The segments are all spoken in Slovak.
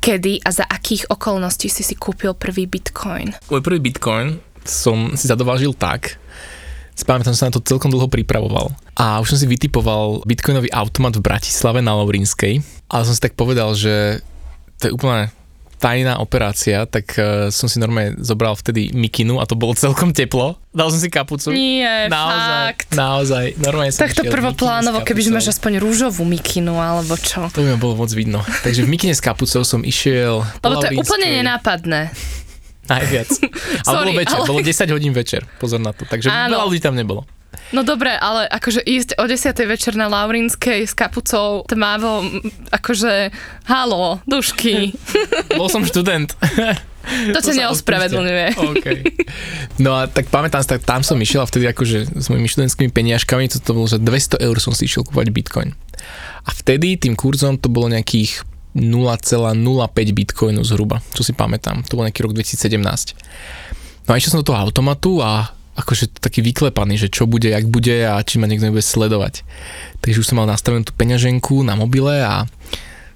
Kedy a za akých okolností si si kúpil prvý bitcoin? Môj prvý bitcoin som si zadovážil tak, Spamätám, som sa na to celkom dlho pripravoval. A už som si vytipoval bitcoinový automat v Bratislave na Laurínskej. Ale som si tak povedal, že to je úplne tajná operácia, tak uh, som si normálne zobral vtedy mikinu a to bolo celkom teplo. Dal som si kapucu. Nie, naozaj, fakt. Naozaj, normálne som Tak to prvoplánovo, keby máš aspoň rúžovú mikinu, alebo čo. To by ma bolo moc vidno. Takže v mikine s kapucou som išiel Lebo to je úplne nenápadné. Najviac. Ale Sorry, bolo večer, ale- bolo 10 hodín večer, pozor na to. Takže Áno. veľa ľudí tam nebolo. No dobre, ale akože ísť o 10. večer na Laurínskej s kapucou tmavo, m, akože halo, dušky, Bol som študent. to ťa sa neospravedlňuje. Okay. No a tak pamätám tak tam som išiel a vtedy akože s mojimi študentskými peniažkami, to, to bolo, že 200 eur som si išiel kúpať bitcoin. A vtedy tým kurzom to bolo nejakých 0,05 bitcoinu zhruba, čo si pamätám. To bol nejaký rok 2017. No a išiel som do toho automatu a akože taký vyklepaný, že čo bude, jak bude a či ma niekto nebude sledovať. Takže už som mal nastavenú tú peňaženku na mobile a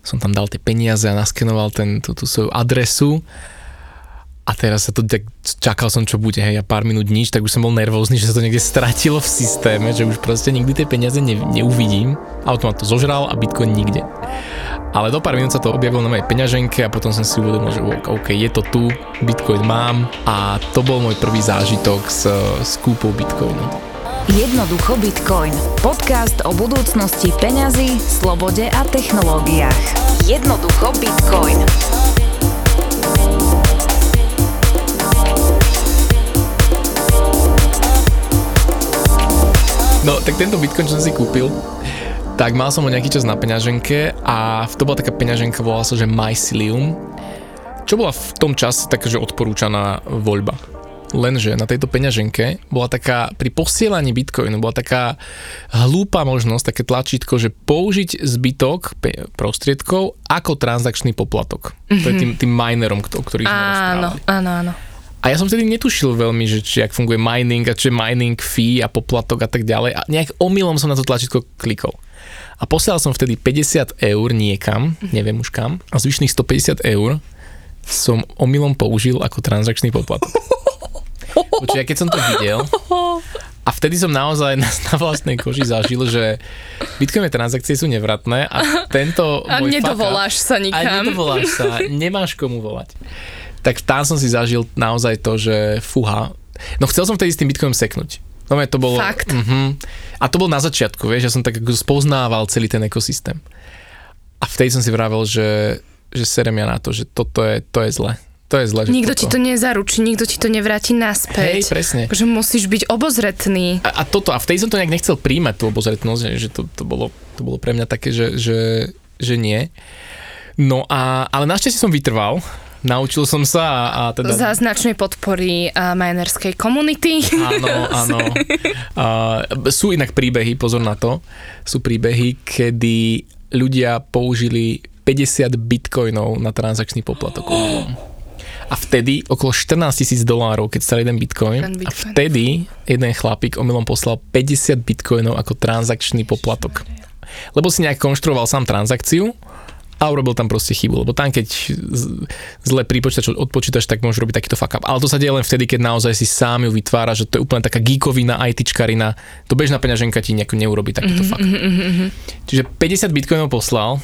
som tam dal tie peniaze a naskenoval ten, tú, tú svoju adresu a teraz sa to tak, čakal som, čo bude, hej, a pár minút nič, tak už som bol nervózny, že sa to niekde stratilo v systéme, že už proste nikdy tie peniaze ne, neuvidím. Automat to zožral a Bitcoin nikde. Ale do pár minút sa to objavilo na mojej peňaženke a potom som si uvedomil, že OK, je to tu, Bitcoin mám a to bol môj prvý zážitok s, s kúpou Bitcoinu. Jednoducho Bitcoin. Podcast o budúcnosti peňazí, slobode a technológiách. Jednoducho Bitcoin. No, tak tento Bitcoin, čo som si kúpil, tak mal som ho nejaký čas na peňaženke a to bola taká peňaženka, volala sa, že Mycelium, čo bola v tom čase taká, že odporúčaná voľba. Lenže na tejto peňaženke bola taká, pri posielaní bitcoinu bola taká hlúpa možnosť, také tlačítko, že použiť zbytok prostriedkov ako transakčný poplatok. Mm-hmm. To je tým, tým minerom, o ktorých sme Áno, áno, áno. A ja som vtedy netušil veľmi, že či ak funguje mining a či je mining fee a poplatok a tak ďalej. A nejak omylom som na to tlačítko klikol. A posielal som vtedy 50 eur niekam, neviem už kam, a zvyšných 150 eur som omylom použil ako transakčný poplatok. Počuť, ja keď som to videl, a vtedy som naozaj na, na vlastnej koži zažil, že bitcoinové transakcie sú nevratné a tento A môj nedovoláš sa a nikam. nedovoláš sa, nemáš komu volať. Tak tam som si zažil naozaj to, že fuha. No chcel som vtedy s tým Bitcoinom seknúť. No to bolo... Fakt? Uh-huh. A to bol na začiatku, vieš, ja som tak ako spoznával celý ten ekosystém. A vtedy som si vravel, že, že serem ja na to, že toto je, to je zle. To je zle, že Nikto toto. ti to nezaručí, nikto ti to nevráti naspäť. Hej, presne. Akože musíš byť obozretný. A, a toto, a vtedy som to nejak nechcel príjmať, tú obozretnosť, že- že to, to, bolo, to bolo pre mňa také, že, že, že nie. No a, ale našťastie som vytrval, naučil som sa a, a teda... Za značnej podpory a minerskej komunity. Áno, áno. A, sú inak príbehy, pozor na to, sú príbehy, kedy ľudia použili 50 bitcoinov na transakčný poplatok. A vtedy okolo 14 tisíc dolárov, keď stal jeden bitcoin, Ten bitcoin. A vtedy jeden chlapík omylom poslal 50 bitcoinov ako transakčný poplatok. Lebo si nejak konštruoval sám transakciu a urobil tam proste chybu, lebo tam keď zle prípočítač odpočítaš, tak môžeš robiť takýto fuck up. Ale to sa deje len vtedy, keď naozaj si sám ju vytvára, že to je úplne taká geekovina, ITčkarina. To bežná peňaženka ti nejako neurobi takýto fuck up. Čiže 50 bitcoinov poslal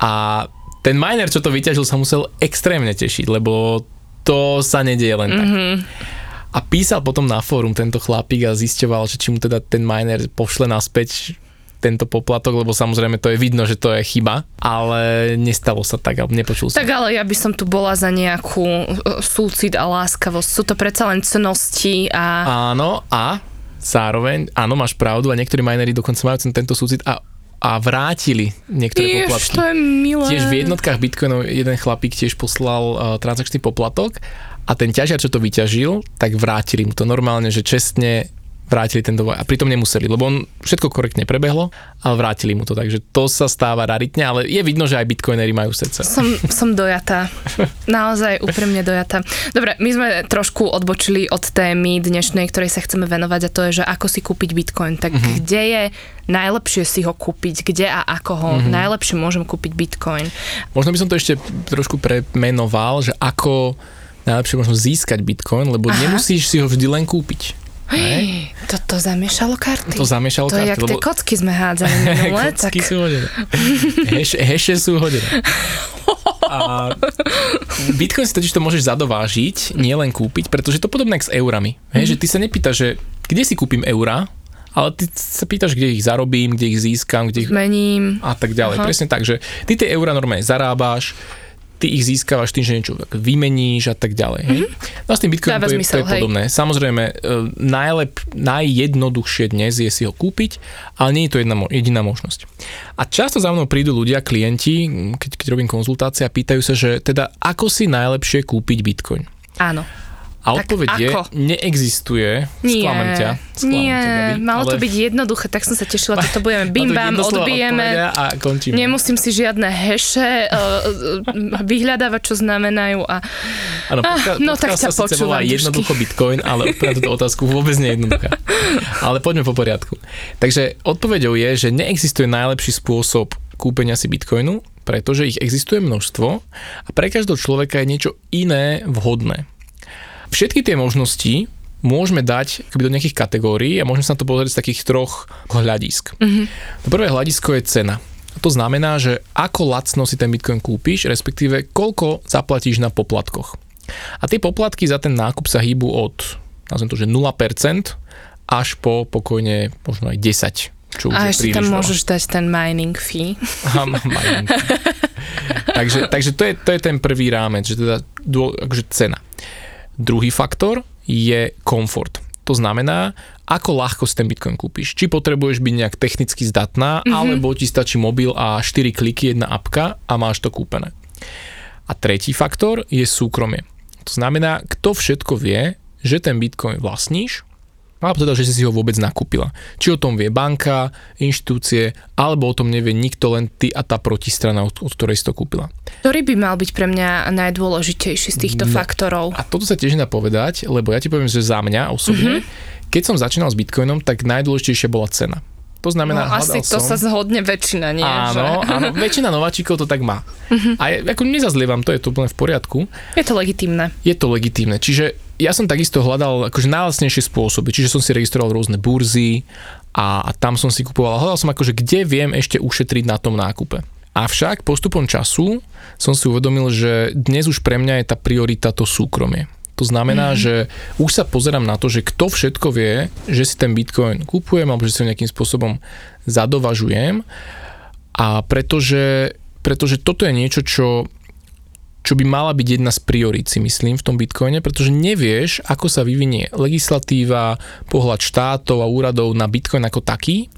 a ten miner, čo to vyťažil, sa musel extrémne tešiť, lebo to sa nedieje len tak. A písal potom na fórum tento chlapík a zisťoval, že či mu teda ten miner pošle naspäť tento poplatok, lebo samozrejme to je vidno, že to je chyba, ale nestalo sa tak, alebo nepočul som. Tak ale ja by som tu bola za nejakú uh, súcit a láskavosť. Sú to predsa len cnosti a... Áno, a zároveň, áno, máš pravdu, a niektorí minery dokonca majú ten, tento súcit a, a vrátili niektoré Jež, poplatky. to je milé. Tiež v jednotkách bitcoinov jeden chlapík tiež poslal uh, transakčný poplatok a ten ťažiar, čo to vyťažil, tak vrátili mu to normálne, že čestne vrátili ten dovoj. A pritom nemuseli, lebo on všetko korektne prebehlo, ale vrátili mu to. Takže to sa stáva raritne, ale je vidno, že aj bitcoinery majú srdce. Som, som dojatá. Naozaj úprimne dojatá. Dobre, my sme trošku odbočili od témy dnešnej, ktorej sa chceme venovať a to je, že ako si kúpiť bitcoin. Tak mm-hmm. kde je najlepšie si ho kúpiť? Kde a ako ho mm-hmm. najlepšie môžem kúpiť bitcoin? Možno by som to ešte trošku premenoval, že ako najlepšie možno získať bitcoin, lebo Aha. nemusíš si ho vždy len kúpiť. Hej. Toto zamiešalo karty. To zamiešalo to karty. To lebo... tie kocky sme hádzali minule. kocky tak... sú hodené. Heš, heše sú hodené. A Bitcoin si totiž to môžeš zadovážiť, nielen kúpiť, pretože to podobné s eurami. Hej, mm-hmm. že ty sa nepýtaš, že kde si kúpim eurá, ale ty sa pýtaš, kde ich zarobím, kde ich získam, kde ich... Mením. A tak ďalej. Aha. Presne tak, že ty tie eurá normálne zarábáš, ty ich získavaš tým, že niečo vymeníš a tak ďalej. Mm-hmm. No s tým Bitcoinom to je, to je podobné. Samozrejme, e, najlep, najjednoduchšie dnes je si ho kúpiť, ale nie je to jedna, jediná možnosť. A často za mnou prídu ľudia, klienti, keď, keď robím konzultácie a pýtajú sa, že teda ako si najlepšie kúpiť Bitcoin. Áno. A odpoveď je, neexistuje. Nie, sklamem ťa. Sklamem nie, ťa, Gabi, malo ale... to byť jednoduché, tak som sa tešila, že to budeme bim bam, odbijeme. A končíme. Nemusím si žiadne heše uh, vyhľadávať, čo znamenajú. A... Ano, podka- ah, no tak ťa počúvam. jednoducho Bitcoin, ale na túto otázku vôbec nie je jednoduchá. Ale poďme po poriadku. Takže odpoveďou je, že neexistuje najlepší spôsob kúpenia si Bitcoinu, pretože ich existuje množstvo a pre každého človeka je niečo iné vhodné. Všetky tie možnosti môžeme dať do nejakých kategórií a môžeme sa na to pozrieť z takých troch hľadisk. Mm-hmm. To prvé hľadisko je cena. A to znamená, že ako lacno si ten Bitcoin kúpiš, respektíve koľko zaplatíš na poplatkoch. A tie poplatky za ten nákup sa hýbu od, nazvem to, že 0% až po pokojne možno aj 10 čo a ešte tam môžeš dať ten mining fee. Aha, mining. takže takže to, je, to je ten prvý rámec, že teda akože cena. Druhý faktor je komfort. To znamená, ako ľahko si ten Bitcoin kúpiš. Či potrebuješ byť nejak technicky zdatná, mm-hmm. alebo ti stačí mobil a 4 kliky, jedna apka a máš to kúpené. A tretí faktor je súkromie. To znamená, kto všetko vie, že ten Bitcoin vlastníš alebo teda, že si ho vôbec nakúpila. Či o tom vie banka, inštitúcie, alebo o tom nevie nikto, len ty a tá protistrana, od, od ktorej si to kúpila. Ktorý by mal byť pre mňa najdôležitejší z týchto no, faktorov? A toto sa tiež dá povedať, lebo ja ti poviem, že za mňa osobne, mm-hmm. keď som začínal s Bitcoinom, tak najdôležitejšia bola cena. To znamená, no, asi to som... sa zhodne väčšina, nie? Áno, že? áno, väčšina nováčikov to tak má. Uh-huh. A ja, ako nezazlievam, to je to úplne v poriadku. Je to legitímne. Je to legitímne, čiže ja som takisto hľadal akože najlacnejšie spôsoby, čiže som si registroval rôzne burzy a, a tam som si kupoval, hľadal som akože kde viem ešte ušetriť na tom nákupe. Avšak postupom času som si uvedomil, že dnes už pre mňa je tá priorita to súkromie. To znamená, mm-hmm. že už sa pozerám na to, že kto všetko vie, že si ten Bitcoin kupujem alebo že si ho nejakým spôsobom zadovažujem a pretože, pretože toto je niečo, čo čo by mala byť jedna z priorít, si myslím, v tom Bitcoine, pretože nevieš, ako sa vyvinie legislatíva, pohľad štátov a úradov na Bitcoin ako taký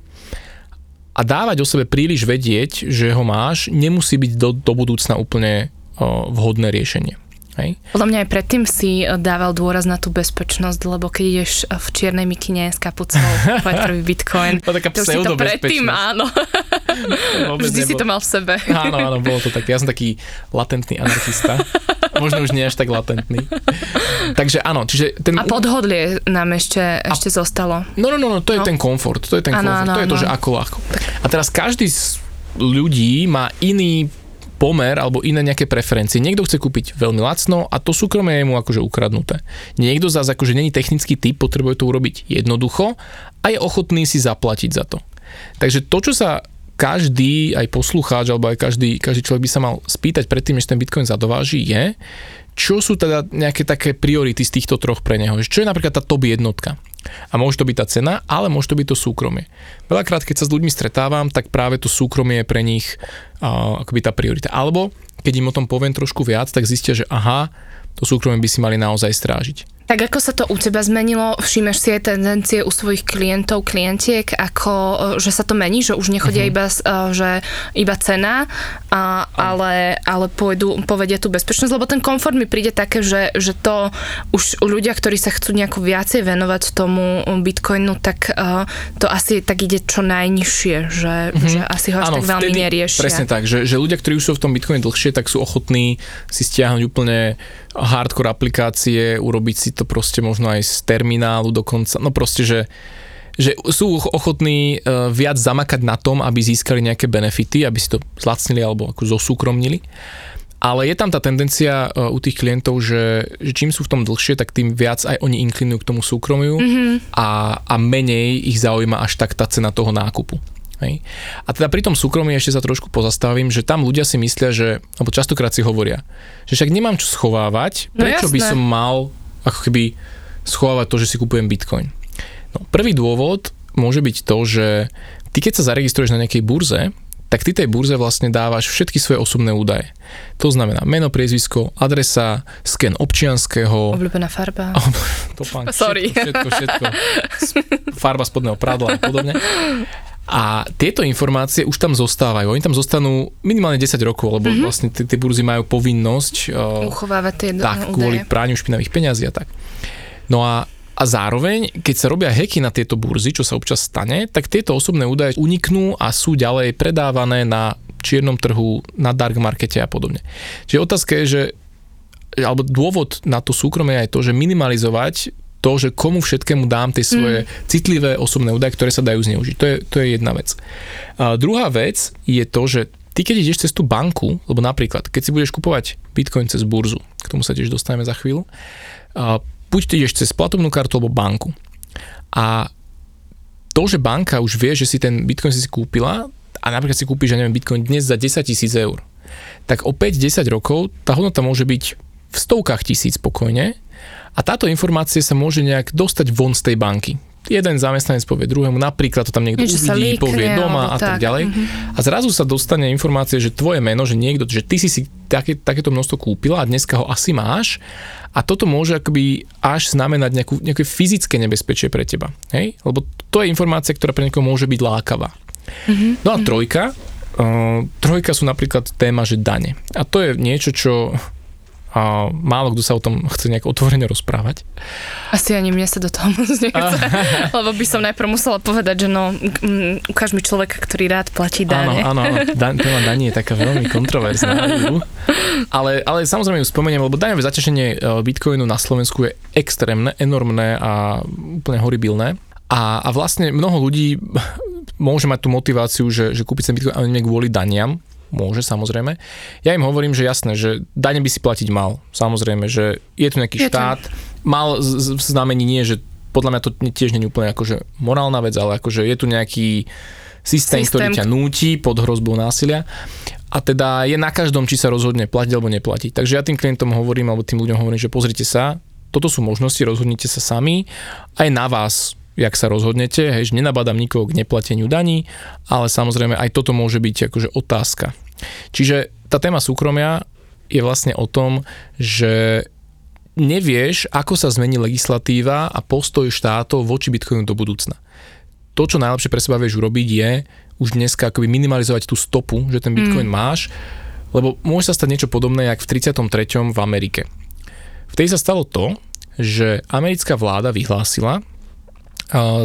a dávať o sebe príliš vedieť, že ho máš, nemusí byť do, do budúcna úplne o, vhodné riešenie. Hej. Podľa mňa aj predtým si dával dôraz na tú bezpečnosť, lebo keď ideš v čiernej mikine s kapucou, prvý bitcoin, to, taká to si to predtým, áno. Vždy nebol. si to mal v sebe. Áno, áno, bolo to tak. Ja som taký latentný anarchista. Možno už nie až tak latentný. Takže áno, čiže ten... A podhodlie nám ešte, ešte a... zostalo. No, no, no, no, to je no. ten komfort. To je ten ano, komfort. Ano, to je ano. to, že ako ľahko. A teraz každý z ľudí má iný pomer alebo iné nejaké preferencie. Niekto chce kúpiť veľmi lacno a to súkromie je mu akože ukradnuté. Niekto zase akože není technický typ, potrebuje to urobiť jednoducho a je ochotný si zaplatiť za to. Takže to, čo sa každý, aj poslucháč, alebo aj každý, každý človek by sa mal spýtať predtým, než ten Bitcoin zadováži, je, čo sú teda nejaké také priority z týchto troch pre neho. Čo je napríklad tá top jednotka? A môže to byť tá cena, ale môže to byť to súkromie. Veľakrát, keď sa s ľuďmi stretávam, tak práve to súkromie je pre nich uh, akoby tá priorita. Alebo keď im o tom poviem trošku viac, tak zistia, že aha, to súkromie by si mali naozaj strážiť. Tak ako sa to u teba zmenilo? Všímaš si aj tendencie u svojich klientov, klientiek, ako, e, že sa to mení, že už nechodia uh-huh. iba, e, že iba cena, a, ale, ale pôjdu, povedia tú bezpečnosť, lebo ten komfort mi príde také, že, že to už ľudia, ktorí sa chcú nejako viacej venovať tomu bitcoinu, tak uh, to asi tak ide čo najnižšie, že, uh-huh. že asi ho až Áno, tak veľmi vtedy, neriešia. Presne tak, že, že ľudia, ktorí už sú v tom bitcoine dlhšie, tak sú ochotní si stiahnuť úplne hardcore aplikácie, urobiť si to proste možno aj z terminálu dokonca. No proste, že že sú ochotní uh, viac zamakať na tom, aby získali nejaké benefity, aby si to zlacnili alebo ako zosúkromnili. Ale je tam tá tendencia uh, u tých klientov, že, že čím sú v tom dlhšie, tak tým viac aj oni inklinujú k tomu súkromiu mm-hmm. a, a menej ich zaujíma až tak tá cena toho nákupu. Hej. A teda pri tom súkromí ešte sa trošku pozastavím, že tam ľudia si myslia, že, alebo častokrát si hovoria, že však nemám čo schovávať, no prečo no by som mal ako keby schovávať to, že si kupujem bitcoin. No, prvý dôvod môže byť to, že ty keď sa zaregistruješ na nejakej burze, tak ty tej burze vlastne dávaš všetky svoje osobné údaje. To znamená meno, priezvisko, adresa, sken občianského. Obľúbená farba. to pán, Sorry. Všetko, všetko, všetko. Farba spodného prádla a podobne. A tieto informácie už tam zostávajú. Oni tam zostanú minimálne 10 rokov, lebo mm-hmm. vlastne tie burzy majú povinnosť uh, uchovávať tie tak, údaje. kvôli práňu špinavých peňazí a tak. No a a zároveň, keď sa robia heky na tieto burzy, čo sa občas stane, tak tieto osobné údaje uniknú a sú ďalej predávané na čiernom trhu, na dark markete a podobne. Čiže otázka je, že alebo dôvod na to súkromie je to, že minimalizovať to, že komu všetkému dám tie svoje mm. citlivé osobné údaje, ktoré sa dajú zneužiť. To je, to je jedna vec. A druhá vec je to, že ty keď ideš cez tú banku, lebo napríklad, keď si budeš kupovať bitcoin cez burzu, k tomu sa tiež dostaneme za chvíľu, a buď ty ideš cez platobnú kartu alebo banku. A to, že banka už vie, že si ten bitcoin si, kúpila a napríklad si kúpiš, ja neviem, bitcoin dnes za 10 tisíc eur, tak o 5-10 rokov tá hodnota môže byť v stovkách tisíc spokojne a táto informácia sa môže nejak dostať von z tej banky. Jeden zamestnanec povie druhému, napríklad to tam niekto Niečo uvidí, líkne, povie doma a tak, tak ďalej. Mm-hmm. A zrazu sa dostane informácia, že tvoje meno, že niekto, že ty si si také, takéto množstvo kúpila a dneska ho asi máš a toto môže akoby až znamenať nejakú, nejaké fyzické nebezpečie pre teba. Hej? Lebo to je informácia, ktorá pre niekoho môže byť lákavá. Mm-hmm. No a trojka, Uh, trojka sú napríklad téma, že dane. A to je niečo, čo a málo kto sa o tom chce nejak otvorene rozprávať. Asi ani mne sa do toho moc nechce, lebo by som najprv musela povedať, že no, mm, ukáž mi človeka, ktorý rád platí dane. Áno, áno, Dan, téma daní je taká veľmi kontroverzná. ale, ale samozrejme ju spomeniem, lebo daňové zaťaženie e, Bitcoinu na Slovensku je extrémne, enormné a úplne horibilné. A, a vlastne mnoho ľudí môže mať tú motiváciu, že, že kúpiť ten Bitcoin ale nie kvôli daniam, môže samozrejme. Ja im hovorím, že jasné, že dane by si platiť mal. Samozrejme, že je tu nejaký je štát, to... mal v znamení nie, že podľa mňa to tiež nie je úplne akože morálna vec, ale akože je tu nejaký systém, systém, ktorý ťa núti pod hrozbou násilia. A teda je na každom, či sa rozhodne platiť alebo neplatiť. Takže ja tým klientom hovorím, alebo tým ľuďom hovorím, že pozrite sa, toto sú možnosti, rozhodnite sa sami. Aj na vás, jak sa rozhodnete, hej, že nenabadám nikoho k neplateniu daní, ale samozrejme aj toto môže byť akože otázka. Čiže tá téma súkromia je vlastne o tom, že nevieš, ako sa zmení legislatíva a postoj štátov voči Bitcoinu do budúcna. To, čo najlepšie pre seba vieš urobiť, je už dneska akoby minimalizovať tú stopu, že ten Bitcoin mm. máš, lebo môže sa stať niečo podobné, jak v 33. v Amerike. Vtedy sa stalo to, že americká vláda vyhlásila,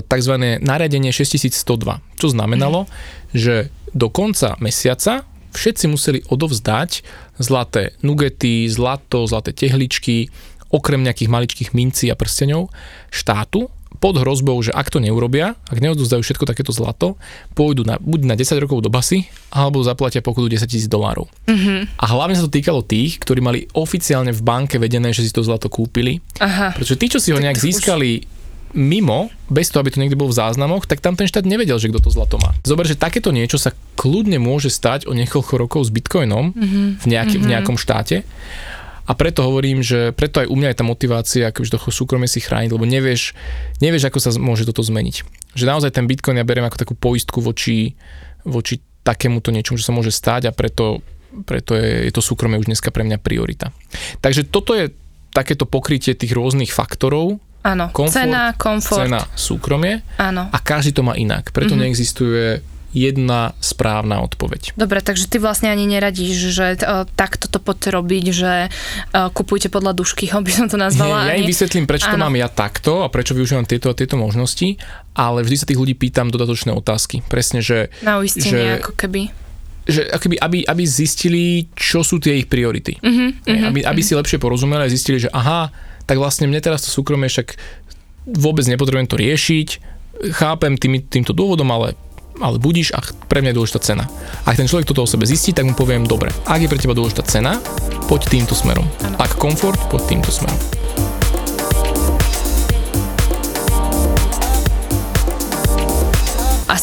tzv. nariadenie 6102, čo znamenalo, že do konca mesiaca všetci museli odovzdať zlaté nugety, zlato, zlaté tehličky, okrem nejakých maličkých mincí a prsteňov štátu pod hrozbou, že ak to neurobia, ak neodovzdajú všetko takéto zlato, pôjdu na, buď na 10 rokov do basy, alebo zaplatia pokutu 10 tisíc dolárov. Mm-hmm. A hlavne sa to týkalo tých, ktorí mali oficiálne v banke vedené, že si to zlato kúpili. Aha. Pretože tí, čo si ho nejak získali mimo, bez toho, aby to niekde bol v záznamoch, tak tam ten štát nevedel, že kto to zlato má. Zober, že takéto niečo sa kľudne môže stať o niekoľko rokov s bitcoinom mm-hmm. v, nejaký, mm-hmm. v mhm. nejakom štáte. A preto hovorím, že preto aj u mňa je tá motivácia, akože to súkromie si chrániť, lebo nevieš, nevieš, ako sa môže toto zmeniť. Že naozaj ten bitcoin ja beriem ako takú poistku voči, voči takémuto niečomu, že sa môže stať a preto, preto je, je to súkromie už dneska pre mňa priorita. Takže toto je takéto pokrytie tých rôznych faktorov, Áno, Komfort, cena, komfort. cena, súkromie Áno. a každý to má inak. Preto Mhm. neexistuje jedna správna odpoveď. Dobre, takže ty vlastne ani neradíš, že uh, takto to poďte robiť, že uh, kupujte podľa duškyho, by som to nazvala. Nie, ja im vysvetlím, prečo to Áno. mám ja takto a prečo využívam tieto a tieto možnosti, ale vždy sa tých ľudí pýtam dodatočné otázky. Presne, že, Na uistenie, že- ako keby. že akoby, aby, aby zistili, čo sú tie ich priority. Mhm, Hej, aby, aby si lepšie porozumeli a zistili, že aha, tak vlastne mne teraz to súkromie však vôbec nepotrebujem to riešiť, chápem tým, týmto dôvodom, ale ale budíš a pre mňa je dôležitá cena. Ak ten človek toto o sebe zistí, tak mu poviem, dobre, ak je pre teba dôležitá cena, poď týmto smerom. Ak komfort, poď týmto smerom.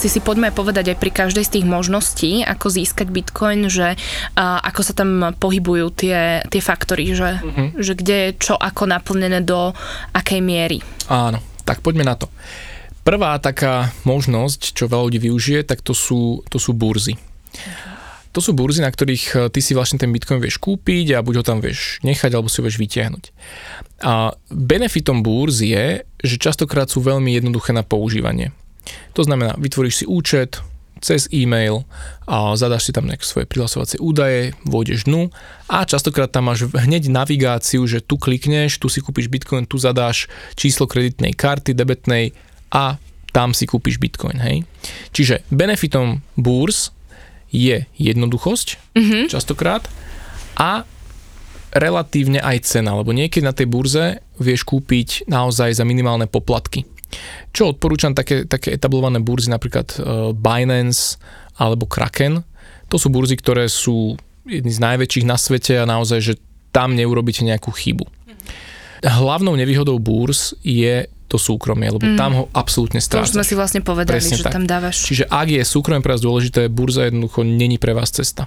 Asi si poďme povedať aj pri každej z tých možností, ako získať bitcoin, že a, ako sa tam pohybujú tie, tie faktory, že, Mhm. že kde je čo ako naplnené do akej miery. Áno, tak poďme na to. Prvá taká možnosť, čo veľa ľudí využije, tak to sú, to sú burzy. To sú burzy, na ktorých e, ty si vlastne ten bitcoin vieš kúpiť a buď ho tam vieš nechať, alebo si ho vieš vytiahnuť. A benefitom burz je, že častokrát sú veľmi jednoduché na používanie. To znamená, vytvoríš si účet cez e-mail a zadáš si tam nejaké svoje prihlasovacie údaje, vôjdeš dnu a častokrát tam máš hneď navigáciu, že tu klikneš, tu si kúpiš bitcoin, tu zadáš číslo kreditnej karty, debetnej a tam si kúpiš bitcoin, hej. Čiže benefitom burs je jednoduchosť Mhm. častokrát a relatívne aj cena, lebo niekedy na tej burze vieš kúpiť naozaj za minimálne poplatky. Čo odporúčam také, také etablované burzy, napríklad e, Binance alebo Kraken. To sú burzy, ktoré sú jedni z najväčších na svete a naozaj, že tam neurobíte nejakú chybu. Hlavnou nevýhodou burz je to súkromie, lebo Mm. tam ho absolútne To už sme strácaš. si vlastne povedali, Presne že tak. tam dávaš. Čiže ak je súkromie pre vás dôležité, burza jednoducho není pre vás cesta.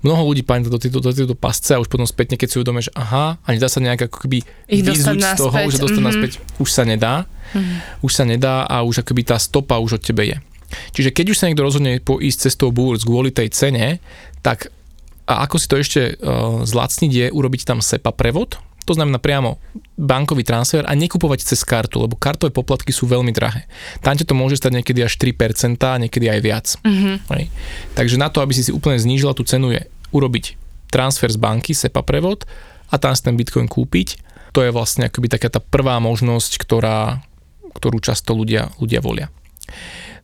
Mnoho ľudí padne do tejto, do tejto pasce a už potom spätne, keď si uvedomia, že aha, a nedá sa nejak ako keby vyzúť z toho, naspäť, že dostať mhm. naspäť, už sa nedá, Mhm. už sa nedá a už akoby tá stopa už od tebe je. Čiže keď už sa niekto rozhodne ísť cestou burz kvôli tej cene, tak a ako si to ešte uh, zlacniť je urobiť tam SEPA prevod, to znamená priamo bankový transfer a nekupovať cez kartu, lebo kartové poplatky sú veľmi drahé. Tam to môže stať niekedy až 3%, niekedy aj viac. Mhm. Hej. Takže na to, aby si si úplne znížila tú cenu, je urobiť transfer z banky, SEPA prevod a tam si ten bitcoin kúpiť. To je vlastne akoby taká tá prvá možnosť, ktorá, ktorú často ľudia, ľudia volia.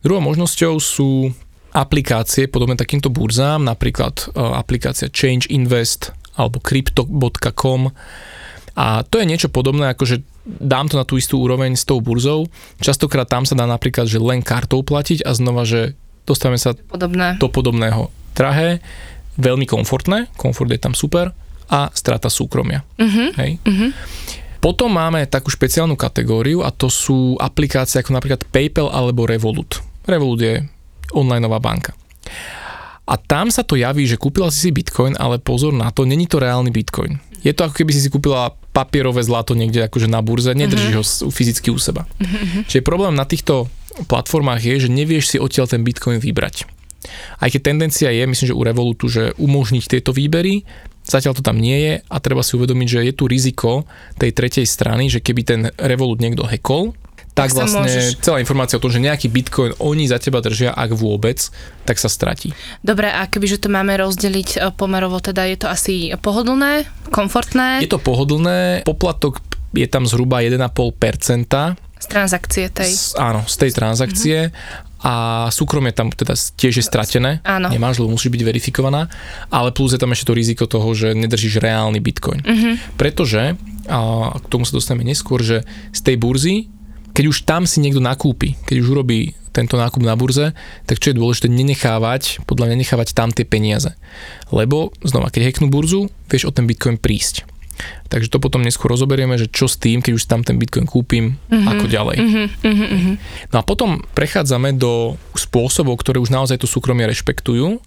Druhou možnosťou sú aplikácie podobné takýmto burzám, napríklad e, aplikácia Change Invest alebo crypto.com a to je niečo podobné, ako že dám to na tú istú úroveň s tou burzou. Častokrát tam sa dá napríklad, že len kartou platiť a znova, že dostávame sa Podobné. do podobného. Drahé, veľmi komfortné, komfort je tam super a strata súkromia. Mhm. Hej. Mhm. Potom máme takú špeciálnu kategóriu a to sú aplikácie ako napríklad PayPal alebo Revolut. Revolut je onlineová banka. A tam sa to javí, že kúpila si si bitcoin, ale pozor na to, není to reálny bitcoin. Je to ako keby si si kúpila papierové zlato niekde akože na burze, nedržíš ho s- fyzicky u seba. Čiže problém na týchto platformách je, že nevieš si odtiaľ ten bitcoin vybrať. Aj keď tendencia je, myslím, že u Revolutu, že umožniť tieto výbery, zatiaľ to tam nie je a treba si uvedomiť, že je tu riziko tej tretej strany, že keby ten Revolut niekto hackol, tak vlastne môžeš- celá informácia o tom, že nejaký bitcoin oni za teba držia, ak vôbec, tak sa stratí. Dobre, a kebyže to máme rozdeliť e, pomerovo, teda je to asi pohodlné, komfortné Je to pohodlné, poplatok je tam zhruba 1,5% z transakcie tej. z, áno, z tej transakcie a súkromie tam teda tiež je stratené. Áno. Nemáš, lebo musíš byť verifikovaná, ale plus je tam ešte to riziko toho, že nedržíš reálny bitcoin. Mhm. Pretože, a k tomu sa dostaneme neskôr, že z tej burzy, keď už tam si niekto nakúpi, keď už urobí tento nákup na burze, tak čo je dôležité, nenechávať, podľa mňa nenechávať tam tie peniaze. Lebo, znova, keď hacknú burzu, vieš o ten bitcoin prísť. Takže to potom neskôr rozoberieme, že čo s tým, keď už tam ten bitcoin kúpim, mm-hmm. ako ďalej. Mhm, mhm, mhm. No a potom prechádzame do spôsobov, ktoré už naozaj to súkromie rešpektujú.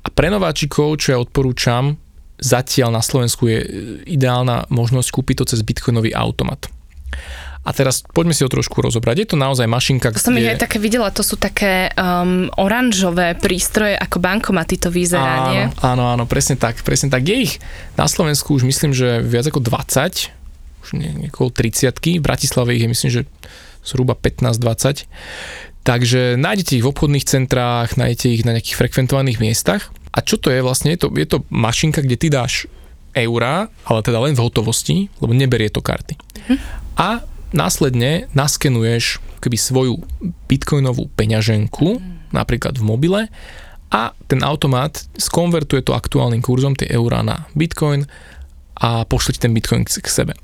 A pre nováčikov, čo ja odporúčam, zatiaľ na Slovensku je ideálna možnosť kúpiť to cez bitcoinový automat. A teraz poďme si ho trošku rozobrať. Je to naozaj mašinka, To som ich kde... aj také videla, to sú také um, oranžové prístroje, ako bankomaty to vyzerá, nie? Áno, áno, áno, presne tak, presne tak. Je ich na Slovensku už myslím, že viac ako 20 už niekoho 30 v Bratislave ich je myslím, že zhruba 15-20. Takže nájdete ich v obchodných centrách, nájdete ich na nejakých frekventovaných miestach. A čo to je vlastne? Je to, je to mašinka, kde ty dáš eurá, ale teda len v hotovosti, lebo neberie to karty. Hm. A následne naskenuješ keby svoju bitcoinovú peňaženku, hm. napríklad v mobile, a ten automat skonvertuje to aktuálnym kurzom tie eurá na bitcoin a pošle ten bitcoin k sebe.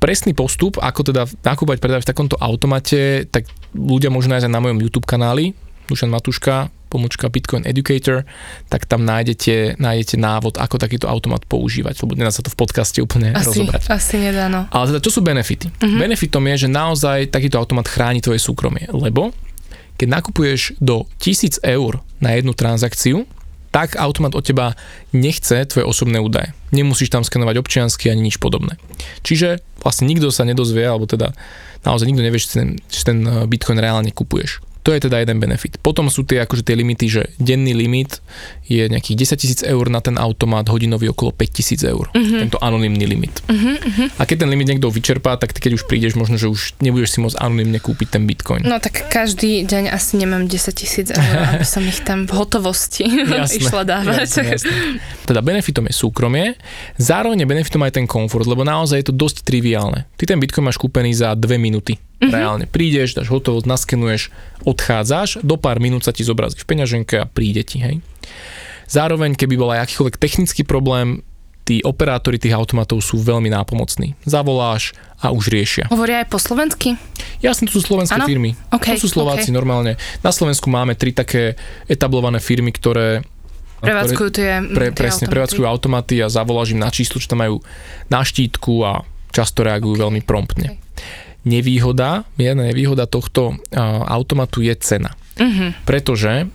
Presný postup, ako teda nakúpať, predávať v takomto automate, tak ľudia môžu nájsť aj na mojom YouTube kanáli, Dušan Matuška, pomočka Bitcoin Educator, tak tam nájdete, nájdete návod, ako takýto automat používať, lebo nedá sa to v podcaste úplne asi, rozobrať. Asi nedá, no. Ale teda, čo sú benefity? Uh-huh. Benefitom je, že naozaj takýto automat chráni tvoje súkromie, lebo keď nakupuješ do 1000 eur na jednu transakciu, tak automat od teba nechce tvoje osobné údaje. Nemusíš tam skenovať občiansky ani nič podobné. Čiže vlastne nikto sa nedozvie, alebo teda naozaj nikto nevie, či ten, či ten Bitcoin reálne kupuješ. To je teda jeden benefit. Potom sú tie, akože tie limity, že denný limit je nejakých 10 tisíc eur na ten automat, hodinový okolo 5 tisíc eur. Mm-hmm. Tento anonymný limit. Mm-hmm. A keď ten limit niekto vyčerpá, tak ty keď už prídeš, možno, že už nebudeš si môcť anonymne kúpiť ten bitcoin. No tak každý deň asi nemám 10 tisíc eur, aby som ich tam v hotovosti jasne, išla dávať. Jasne, jasne. Teda benefitom je súkromie, zároveň benefitom aj ten komfort, lebo naozaj je to dosť triviálne. Ty ten bitcoin máš kúpený za 2 minúty Mm-hmm. Reálne prídeš, dáš hotovosť, naskenuješ, odchádzaš, do pár minút sa ti zobrazí v peňaženke a príde ti, hej. Zároveň, keby bol aj akýkoľvek technický problém, tí operátori tých automatov sú veľmi nápomocní. Zavoláš a už riešia. Hovoria aj po slovensky? Jasne, to sú slovenské ano? firmy. Okay, to sú Slováci okay. normálne. Na Slovensku máme tri také etablované firmy, ktoré Prevádzkujú tie, pre, tie presne, automaty. prevádzkujú automaty a zavoláš im na číslo, čo tam majú na štítku a často reagujú okay. veľmi promptne. Okay nevýhoda, jedna nevýhoda tohto automatu je cena. Uh-huh. Pretože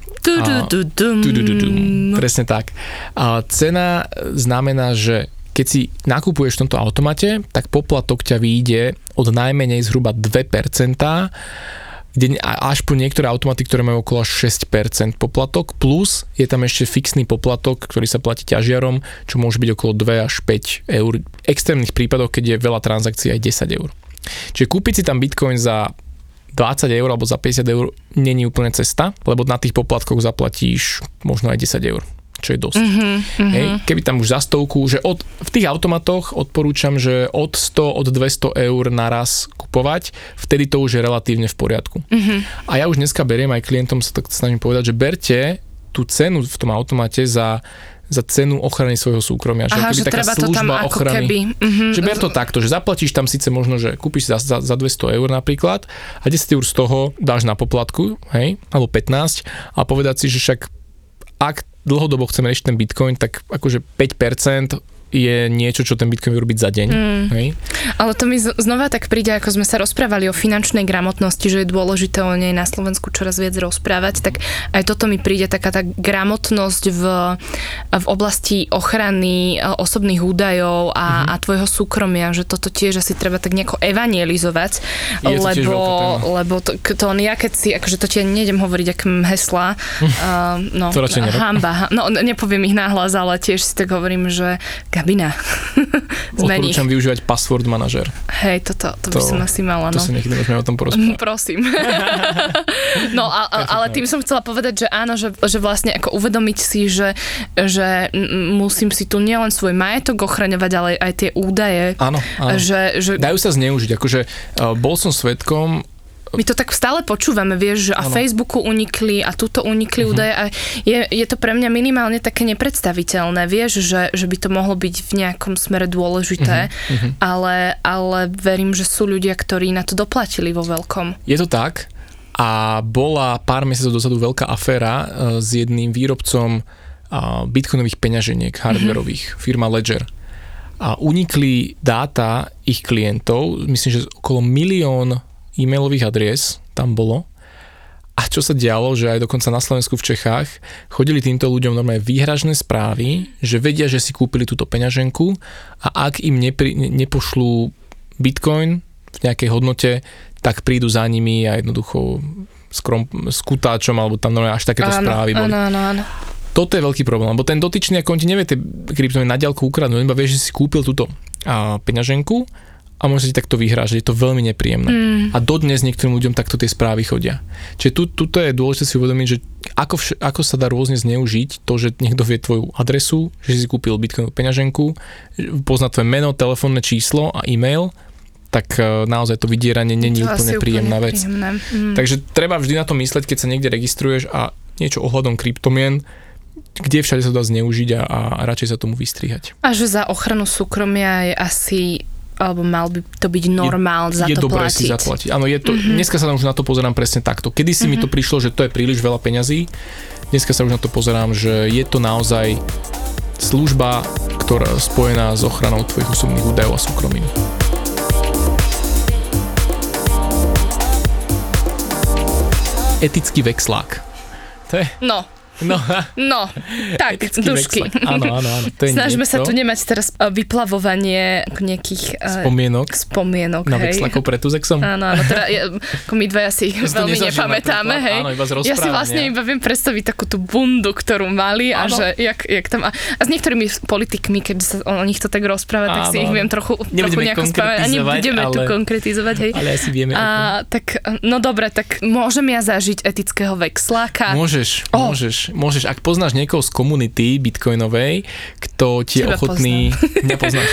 presne tak. A cena znamená, že keď si nakupuješ v tomto automate, tak poplatok ťa vyjde od najmenej zhruba 2%, kde až po niektoré automaty, ktoré majú okolo 6% poplatok, plus je tam ešte fixný poplatok, ktorý sa platí ťažiarom, čo môže byť okolo 2 až 5 eur. V extrémnych prípadoch, keď je veľa transakcií, aj 10 eur. Čiže kúpiť si tam Bitcoin za 20 eur alebo za 50 eur není úplne cesta, lebo na tých poplatkoch zaplatíš možno aj 10 eur čo je dosť. Mm-hmm, Hej, keby tam už za stovku, že od, v tých automatoch odporúčam, že od 100, od 200 eur naraz kupovať, vtedy to už je relatívne v poriadku. Mm-hmm. A ja už dneska beriem aj klientom, sa tak snažím povedať, že berte tú cenu v tom automate za za cenu ochrany svojho súkromia. Že Aha, že taká treba služba to tam ako ochrany. Keby. Mm-hmm. Že ber to takto, že zaplatíš tam síce možno, že kúpiš za, za, za 200 eur napríklad a 10 eur z toho dáš na poplatku, hej, alebo 15 a povedať si, že však ak dlhodobo chceme riešiť ten bitcoin, tak akože 5% je niečo, čo ten Bitcoin vie robiť za deň. Mm. Hej? Ale to mi znova tak príde, ako sme sa rozprávali o finančnej gramotnosti, že je dôležité o nej na Slovensku čoraz viac rozprávať, tak aj toto mi príde taká tá gramotnosť v, v oblasti ochrany e, osobných údajov a, mm-hmm. a tvojho súkromia, že toto tiež asi treba tak nejako evangelizovať, je lebo, to lebo to, to ja keď si, akože to ti nejdem hovoriť, ak hesla, uh, no, to hamba, no nepoviem ich náhlas, ale tiež si tak hovorím, že kabina. Zmení. Odporúčam využívať password manažer. Hej, toto, to, to by som asi mala. No. To si niekedy môžeme o tom porozprávať. Prosím. no, a, a, ale tým som chcela povedať, že áno, že, že vlastne ako uvedomiť si, že, že musím si tu nielen svoj majetok ochraňovať, ale aj tie údaje. Áno, áno. Že, že... Dajú sa zneužiť. Akože uh, bol som svetkom my to tak stále počúvame, vieš, že a ano. Facebooku unikli a tuto unikli uh-huh. údaje a je, je to pre mňa minimálne také nepredstaviteľné, vieš, že, že by to mohlo byť v nejakom smere dôležité, uh-huh. ale, ale verím, že sú ľudia, ktorí na to doplatili vo veľkom. Je to tak a bola pár mesiacov dozadu veľká aféra uh, s jedným výrobcom uh, bitcoinových peňaženiek, hardwareových, uh-huh. firma Ledger a unikli dáta ich klientov, myslím, že okolo milión e-mailových adries tam bolo. A čo sa dialo, že aj dokonca na Slovensku v Čechách chodili týmto ľuďom normálne výhražné správy, že vedia, že si kúpili túto peňaženku a ak im nepri, nepošlú bitcoin v nejakej hodnote, tak prídu za nimi a jednoducho s, krom, s kutáčom alebo tam normálne až takéto áno, správy boli. Áno, áno, áno. Toto je veľký problém, lebo ten dotyčný, ako on ti nevie tie kryptomeny na diaľku ukradnúť, iba vieš, že si kúpil túto a, peňaženku a môže ti takto vyhrážať. Je to veľmi nepríjemné. Mm. A dodnes niektorým ľuďom takto tie správy chodia. Čiže tu, tuto je dôležité si uvedomiť, že ako, vš- ako sa dá rôzne zneužiť to, že niekto vie tvoju adresu, že si kúpil bitcoinovú peňaženku, pozná tvoje meno, telefónne číslo a e-mail, tak e, naozaj to vydieranie není To úplne príjemná vec. príjemné. Mm. Takže treba vždy na to mysleť, keď sa niekde registruješ a niečo ohľadom kryptomien, kde všade sa dá zneužiť a, a radšej sa tomu vystrihať. A že za ochranu súkromia je asi alebo mal by to byť normál za je to dobré platiť. si zaplatiť. Áno, je to, mm-hmm. dneska sa už na to pozerám presne takto. Kedy si mm-hmm. mi to prišlo, že to je príliš veľa peňazí, dneska sa už na to pozerám, že je to naozaj služba, ktorá je spojená s ochranou tvojich osobných údajov a súkromím. Etický vexlák. To je, No, no, no, tak, etický dušky. Áno, áno, áno. To je Snažíme sa niečo. tu nemať teraz e, vyplavovanie nejakých e, Spomienok spomienok, na hej. vexlákov pred Tuzexom. Áno, áno, teda je, ako my dvaja si ich Ja veľmi nepamätáme, hej. Áno, iba z ja si vlastne iba viem predstaviť takú tú bundu, ktorú mali a Áno. že jak, jak tam... A, a s niektorými politikmi, keď sa o nich to tak rozpráva, tak si Áno, ich áno. viem trochu, trochu Nebudeme nejako spávať. A nebudeme tu ale- konkretizovať, hej. Ale asi vieme. A tak, no dobre, tak môžem ja zažiť etického vexláka? Môžeš, O. môžeš, môžeš. Ak poznáš niekoho z komunity bitcoinovej, kto ti je ochotný... Nepoznáš.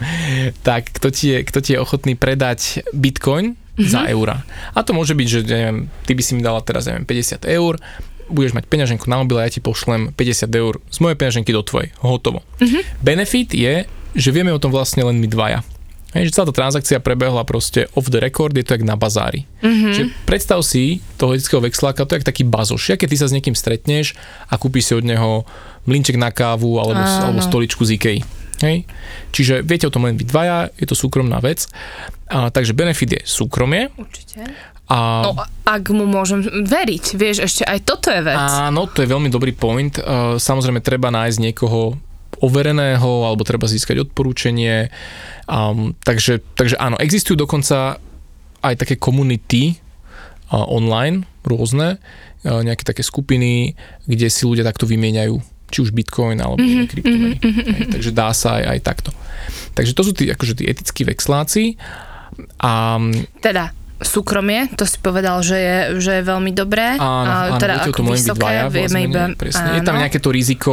tak, kto ti, je, kto ti je ochotný predať bitcoin Mhm. za eura. A to môže byť, že neviem, ty by si mi dala teraz neviem, 50 eur, budeš mať peňaženku na mobil a ja ti pošlem 50 eur z mojej peňaženky do tvojej. Hotovo. Mhm. Benefit je, že vieme o tom vlastne len my dvaja. Hej, že celá tá transakcia prebehla proste off the record, je to jak na bazári. Mm-hmm. Čiže predstav si toho etického vexláka, to je jak taký bazoš. Ja keď ty sa s niekým stretneš a kúpiš si od neho mlinček na kávu alebo, Áno. alebo stoličku z Ikei. Hej? Čiže viete o tom len vy dvaja, je to súkromná vec. A, takže benefit je súkromie. Určite. A, No, ak mu môžem veriť, vieš, ešte aj toto je vec. Áno, to je veľmi dobrý point. Uh, Samozrejme, treba nájsť niekoho overeného, alebo treba získať odporúčanie. Um, takže, takže áno, existujú dokonca aj také komunity uh, online, rôzne, uh, nejaké také skupiny, kde si ľudia takto vymieňajú či už bitcoin alebo mm-hmm, kryptomeny. Hej, takže dá sa aj, aj takto. Takže to sú tí, akože tí etickí vexláci. A Teda, súkromie, to si povedal, že je, že je veľmi dobré. Áno, a áno, teda ako vy vysoké, vieme vlastne, iba... Presne. Je tam áno. nejaké to riziko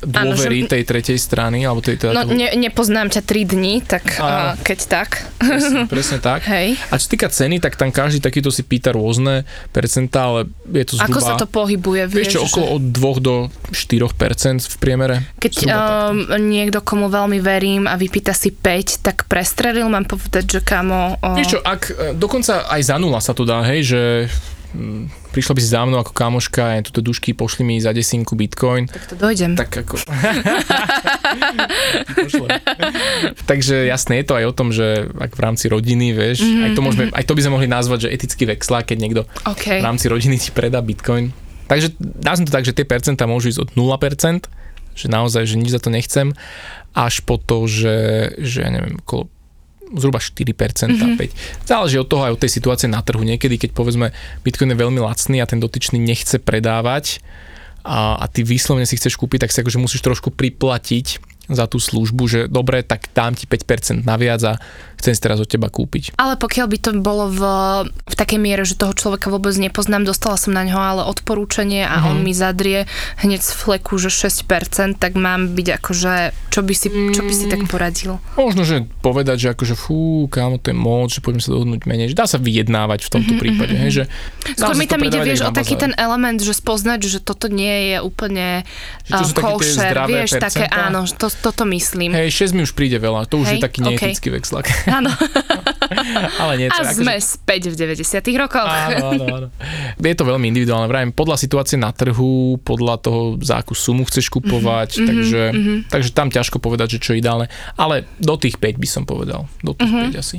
dôvery Áno, že- tej tretej strany, alebo tej, teda No, toho, ne, nepoznám ťa 3 dní, tak Áno. uh, keď tak. presne, presne tak. Hej. A čo týka ceny, tak tam každý takýto si pýta rôzne percentá, ale je to zhruba... Ako sa to pohybuje, Vieš vieš? čo, okolo od 2 do 4% v priemere. Keď um, niekto, komu veľmi verím a vypýta si 5, tak prestrelil, mám povedať, že kamo... O, Vieš čo, ak e, dokonca aj za nula sa to dá, hej, že mm, prišla by si za mnou ako kamoška, aj túto dušky, pošli mi za desinku bitcoin, tak to dojdem. tak ako... Takže jasné, je to aj o tom, že ak v rámci rodiny, vieš, mm-hmm. aj, to môžeme, aj to by sme mohli nazvať, že etický vexlák, keď niekto OK. v rámci rodiny ti predá bitcoin. Takže dá som to tak, že tie percentá môžu ísť od 0%, že naozaj, že nič za to nechcem, až po to, že, že ja neviem, okolo zhruba 4%, mm-hmm. 5%. Záleží od toho aj od tej situácie na trhu. Niekedy, keď povedzme Bitcoin je veľmi lacný a ten dotyčný nechce predávať a, a ty výslovne si chceš kúpiť, tak si akože musíš trošku priplatiť za tú službu, že dobre, tak dám ti 5% naviac a chcem si teraz od teba kúpiť. Ale pokiaľ by to bolo v, v takej miere, že toho človeka vôbec nepoznám, dostala som na ňo ale odporúčanie a Mhm. on mi zadrie hneď z fleku, že 6%, tak mám byť akože, čo by si, čo by si tak Mm. poradil? Možno, že povedať, že akože fú, kámo, to je moc, že poďme sa dohodnúť menej, že dá sa vyjednávať v tomto prípade, hej, že dá Skôr mi tam ide, vieš, o taký ten element, že spoznať, že toto nie je úplne Že to uh, také tie kosher, vieš, také percentá? áno, to, toto myslím. Hej, 6 mi už príde veľa, to už Hej, je taký neetický vexlak. Áno. Ale nie, to A akože- sme späť v 90 rokoch. Áno, áno, áno. Je to veľmi individuálne, vravím, podľa situácie na trhu, podľa toho, za akú sumu chceš kupovať, Mhm, takže, takže tam ťažko povedať, že čo je ideálne, ale do tých 5 by som povedal, do tých Mhm. 5 asi.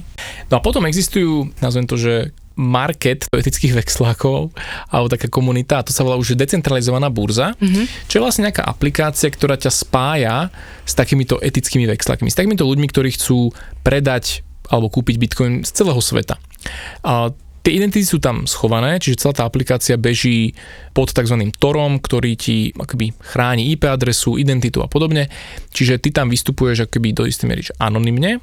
No a potom existujú, nazvem to, že market etických vexlákov alebo taká komunita, a to sa volá už decentralizovaná burza, mm-hmm. čo je vlastne nejaká aplikácia, ktorá ťa spája s takýmito etickými vexlákmi, s takýmito ľuďmi, ktorí chcú predať alebo kúpiť bitcoin z celého sveta. A Tie identity sú tam schované, čiže celá tá aplikácia beží pod tzv. torom, ktorý ti akoby chráni IP adresu, identitu a podobne. Čiže ty tam vystupuješ akoby do istej miery anonymne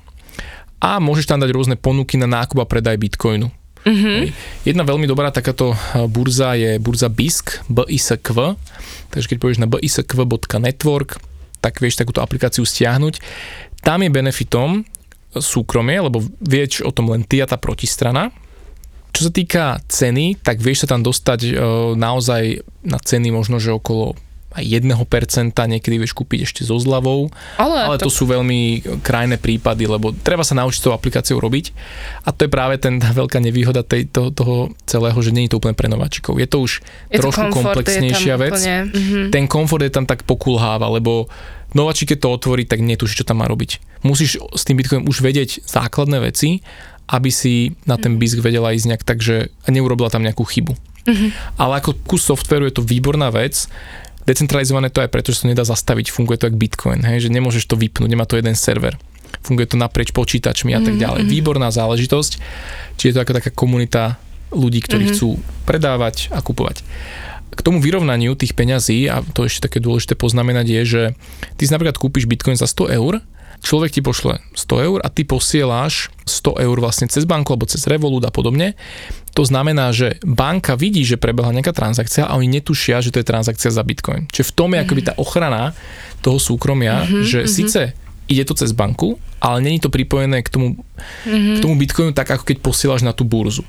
a môžeš tam dať rôzne ponuky na nákup a predaj bitcoinu. Mm-hmm. Jedna veľmi dobrá takáto burza je burza BISK, BISQ, takže keď povieš na bisq.network, tak vieš takúto aplikáciu stiahnuť. Tam je benefitom súkromie, lebo vieš o tom len ty a tá protistrana. Čo sa týka ceny, tak vieš sa tam dostať e, naozaj na ceny možno, že okolo aj 1%, niekedy vieš kúpiť ešte so zľavou, ale, ale to... to sú veľmi krajné prípady, lebo treba sa naučiť tou aplikáciou robiť a to je práve ten, tá veľká nevýhoda tej, to, toho celého, že nie je to úplne pre nováčikov. Je to už je trošku to komfort, komplexnejšia vec. Úplne, mm-hmm. Ten komfort je tam tak pokulháva, lebo nováčik keď to otvorí, tak netuší, čo tam má robiť. Musíš s tým Bitcoinom už vedieť základné veci, aby si na ten mhm. BISK vedela ísť nejak tak, že neurobila tam nejakú chybu. Mm-hmm. Ale ako kus softveru je to výborná vec, Decentralizované to aj preto, že sa nedá zastaviť, funguje to ako Bitcoin, hej, že nemôžeš to vypnúť, nemá to jeden server. Funguje to naprieč počítačmi a tak mhm, ďalej. Mm-hmm. Výborná záležitosť, či je to ako taká komunita ľudí, ktorí mm-hmm. chcú predávať a kupovať. K tomu vyrovnaniu tých peňazí, a to ešte také dôležité poznamenať je, že ty si napríklad kúpiš Bitcoin za 100 eur človek ti pošle 100 eur a ty posieláš 100 eur vlastne cez banku alebo cez Revolut a podobne. To znamená, že banka vidí, že prebehla nejaká transakcia a oni netušia, že to je transakcia za Bitcoin. Čiže v tom je mm-hmm. akoby tá ochrana toho súkromia, mm-hmm, že mm-hmm. síce ide to cez banku, ale není to pripojené k tomu, mm-hmm. k tomu Bitcoinu tak, ako keď posielaš na tú burzu.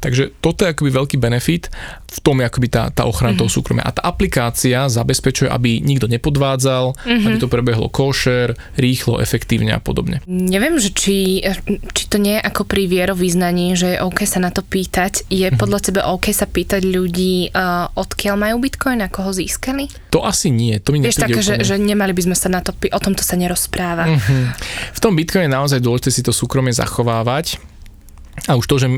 Takže toto je akoby veľký benefit, v tom akoby tá, tá ochrana mm-hmm. toho súkromia. A tá aplikácia zabezpečuje, aby nikto nepodvádzal, mm-hmm. aby to prebehlo košer, rýchlo, efektívne a podobne. Neviem, že či, či to nie je ako pri vierovýznaní, že je OK sa na to pýtať. Je mm-hmm. podľa teba OK sa pýtať ľudí, uh, odkiaľ majú bitcoin, ako ho získali? To asi nie. To mi Vieš také, že, že nemali by sme sa na to pýtať, o tomto sa nerozpráva. Mm-hmm. V tom bitcoine je naozaj dôležité si to súkromie zachovávať. A už to, že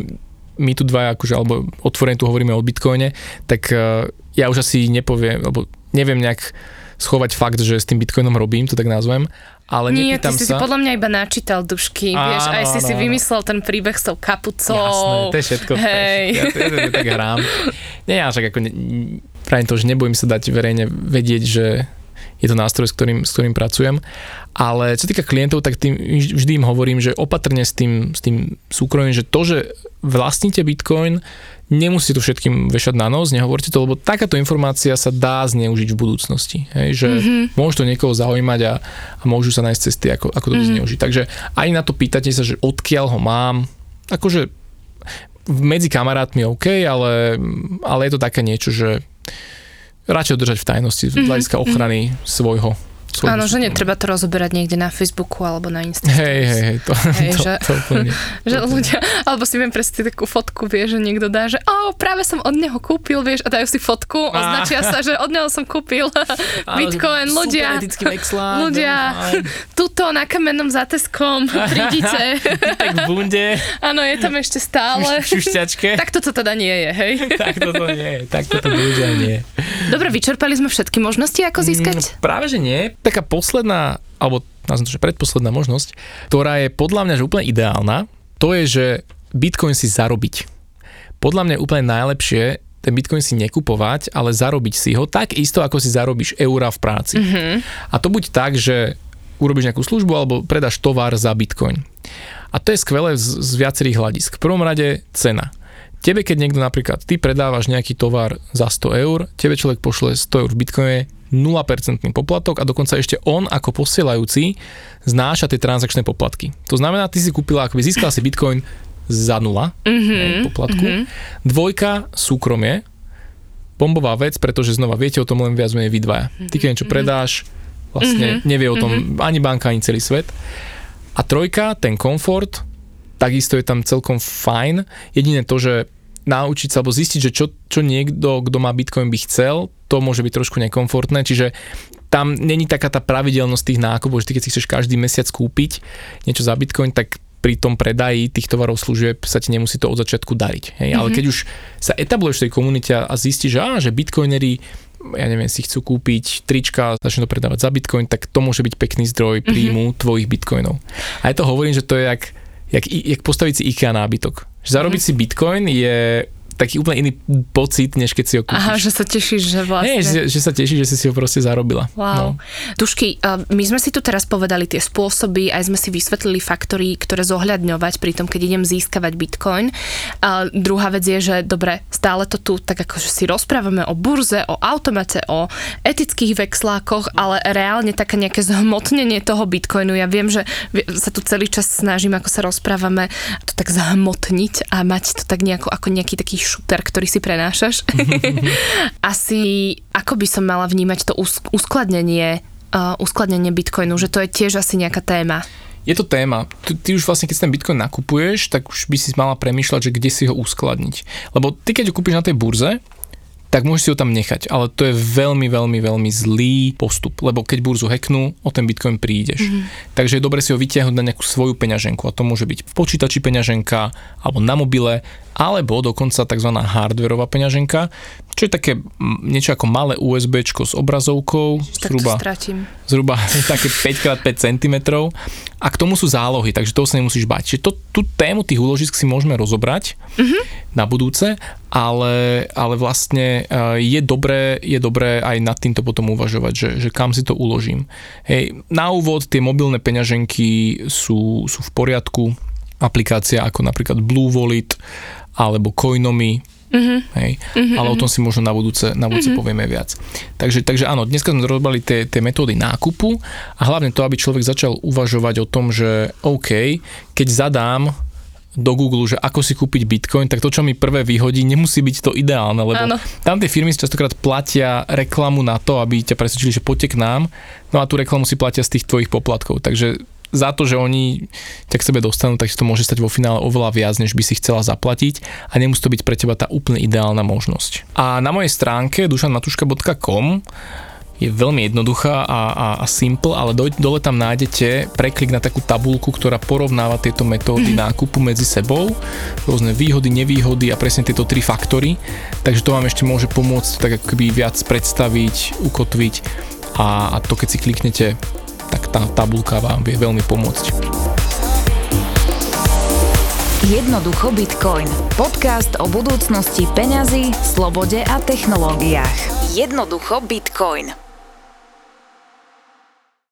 my tu dva, akože, alebo otvorene tu hovoríme o Bitcoine, tak uh, ja už asi nepoviem, alebo neviem nejak schovať fakt, že s tým Bitcoinom robím, to tak nazvem, ale Nie, ty si sa... si podľa mňa iba načítal dušky, áno, vieš, aj si áno, si vymyslel ten príbeh s tou kapucou. Jasné, to je všetko. Hej. Ja to, to, to, tak hrám. Nie, ja však ako, ne, pravím to, že nebojím sa dať verejne vedieť, že je to nástroj, s ktorým, s ktorým pracujem. Ale čo týka klientov, tak tým, vždy im hovorím, že opatrne s tým, s tým súkromím, že to, že vlastníte Bitcoin, nemusíte to všetkým vešať na nos, nehovorte to, lebo takáto informácia sa dá zneužiť v budúcnosti. Hej, že mm-hmm. môže to niekoho zaujímať a, a môžu sa nájsť cesty, ako, ako to mm-hmm. zneužiť. Takže aj na to pýtate sa, že odkiaľ ho mám, akože medzi kamarátmi OK, ale, ale je to také niečo, že radšej držať v tajnosti z mhm, hľadiska mm-hmm. ochrany svojho Áno, že netreba to rozoberať niekde na Facebooku alebo na Instagrame. Hej, hej, hej, to, hej to, že, to, úplne. že ľudia, alebo si viem predstaviť takú fotku, vie, že niekto dá, že oh, práve som od neho kúpil, vieš, a dajú si fotku, označia sa, že od neho som kúpil Bitcoin, ľudia, ľudia, tuto na kamennom zateskom, prídite. tak v bunde. Áno, je tam ešte stále. Šušťačke. tak toto teda nie je, hej. tak toto nie je, tak toto nie je. Dobre, vyčerpali sme všetky možnosti, ako získať? Mm, práve, že nie taká posledná, alebo nazvem to, že predposledná možnosť, ktorá je podľa mňa že úplne ideálna, to je, že Bitcoin si zarobiť. Podľa mňa úplne najlepšie ten Bitcoin si nekupovať, ale zarobiť si ho tak isto, ako si zarobíš eura v práci. Mm-hmm. A to buď tak, že urobíš nejakú službu alebo predáš tovar za Bitcoin. A to je skvelé z, z viacerých hľadisk. V prvom rade cena. Tebe, keď niekto napríklad, ty predávaš nejaký tovar za 100 eur, tebe človek pošle 100 eur v Bitcoine, 0% poplatok a dokonca ešte on ako posielajúci znáša tie transakčné poplatky. To znamená, ty si kúpila, akoby získala si Bitcoin za nula mm-hmm, poplatku. Mm-hmm. Dvojka, súkromie, bombová vec, pretože znova viete o tom len viac menej vy dvaja. Ty keď niečo mhm. predáš, vlastne mm-hmm. nevie o tom mm-hmm. ani banka, ani celý svet. A trojka, ten komfort, takisto je tam celkom fajn. Jediné to, že naučiť sa alebo zistiť, že čo, čo niekto, kto má Bitcoin by chcel, to môže byť trošku nekomfortné, čiže tam není taká tá pravidelnosť tých nákupov, že ty keď si chceš každý mesiac kúpiť niečo za Bitcoin, tak pri tom predaji tých tovarov služieb sa ti nemusí to od začiatku dariť. Hej? Mm-hmm. Ale mhm. keď už sa etabluješ v tej komunite a zistíš, že, á, že bitcoinery ja neviem, si chcú kúpiť trička, začnú to predávať za bitcoin, tak to môže byť pekný zdroj mhm. príjmu mm-hmm. tvojich bitcoinov. A ja to hovorím, že to je jak, jak, jak postaviť si IKEA nábytok. Zarobiť mm-hmm. si bitcoin je taký úplne iný pocit, než keď si ho kúpiš. Aha, že sa tešíš, že vlastne... Nie, že, že sa tešíš, že si si ho proste zarobila. Wow. No. Tušky, my sme si tu teraz povedali tie spôsoby, aj sme si vysvetlili faktory, ktoré zohľadňovať pri tom, keď idem získavať bitcoin. A druhá vec je, že dobre, stále to tu tak akože si rozprávame o burze, o automate, o etických vexlákoch, ale reálne také nejaké zhmotnenie toho bitcoinu. Ja viem, že sa tu celý čas snažím, ako sa rozprávame, to tak zhmotniť a mať to tak nejako ako nejaký taký šuter, ktorý si prenášaš. Asi ako by som mala vnímať to uskladnenie, uh, uskladnenie bitcoinu, že to je tiež asi nejaká téma. Je to téma. Ty, ty už vlastne, keď ten bitcoin nakupuješ, tak už by si mala premýšľať, že kde si ho uskladniť. Lebo ty, keď ho kúpiš na tej burze, tak môžeš si ho tam nechať. Ale to je veľmi, veľmi, veľmi zlý postup, lebo keď burzu hacknú, o ten bitcoin prídeš. Mm-hmm. Takže je dobre si ho vytiahnuť na nejakú svoju peňaženku a to môže byť v počítači peňaženka alebo na mobile, alebo dokonca tzv. hardverová peňaženka, čo je také niečo ako malé USB s obrazovkou, tak zhruba, zhruba také 5x5 cm a k tomu sú zálohy, takže toho sa nemusíš bať. Čiže to, tú tému tých úložisk si môžeme rozobrať mm-hmm. na budúce, ale, ale vlastne e, je dobré, je dobré aj nad týmto potom uvažovať, že, že kam si to uložím. Hej, na úvod tie mobilné peňaženky sú, sú v poriadku, aplikácia ako napríklad Blue Wallet alebo Coinomy, Uh-huh. Hej. Uh-huh. Ale o tom si možno na budúce, na budúce uh-huh. povieme viac. Takže, takže áno, dneska sme rozbali tie, tie metódy nákupu a hlavne to, aby človek začal uvažovať o tom, že OK, keď zadám do Google, že ako si kúpiť Bitcoin, tak to, čo mi prvé vyhodí, nemusí byť to ideálne, lebo Áno. tam tie firmy častokrát platia reklamu na to, aby ťa presvedčili, že poďte k nám, no a tú reklamu si platia z tých tvojich poplatkov. Takže za to, že oni ťa k sebe dostanú, tak to môže stať vo finále oveľa viac, než by si chcela zaplatiť a nemusí to byť pre teba tá úplne ideálna možnosť. A na mojej stránke dušanmatuška.com je veľmi jednoduchá a, a, a simple, ale do, dole tam nájdete preklik na takú tabulku, ktorá porovnáva tieto metódy mm-hmm. nákupu medzi sebou, rôzne výhody, nevýhody a presne tieto tri faktory. Takže to vám ešte môže pomôcť tak akoby viac predstaviť, ukotviť a, a to keď si kliknete tak tá tabulka vám vie veľmi pomôcť. Jednoducho Bitcoin. Podcast o budúcnosti peňazí, slobode a technológiách. Jednoducho Bitcoin.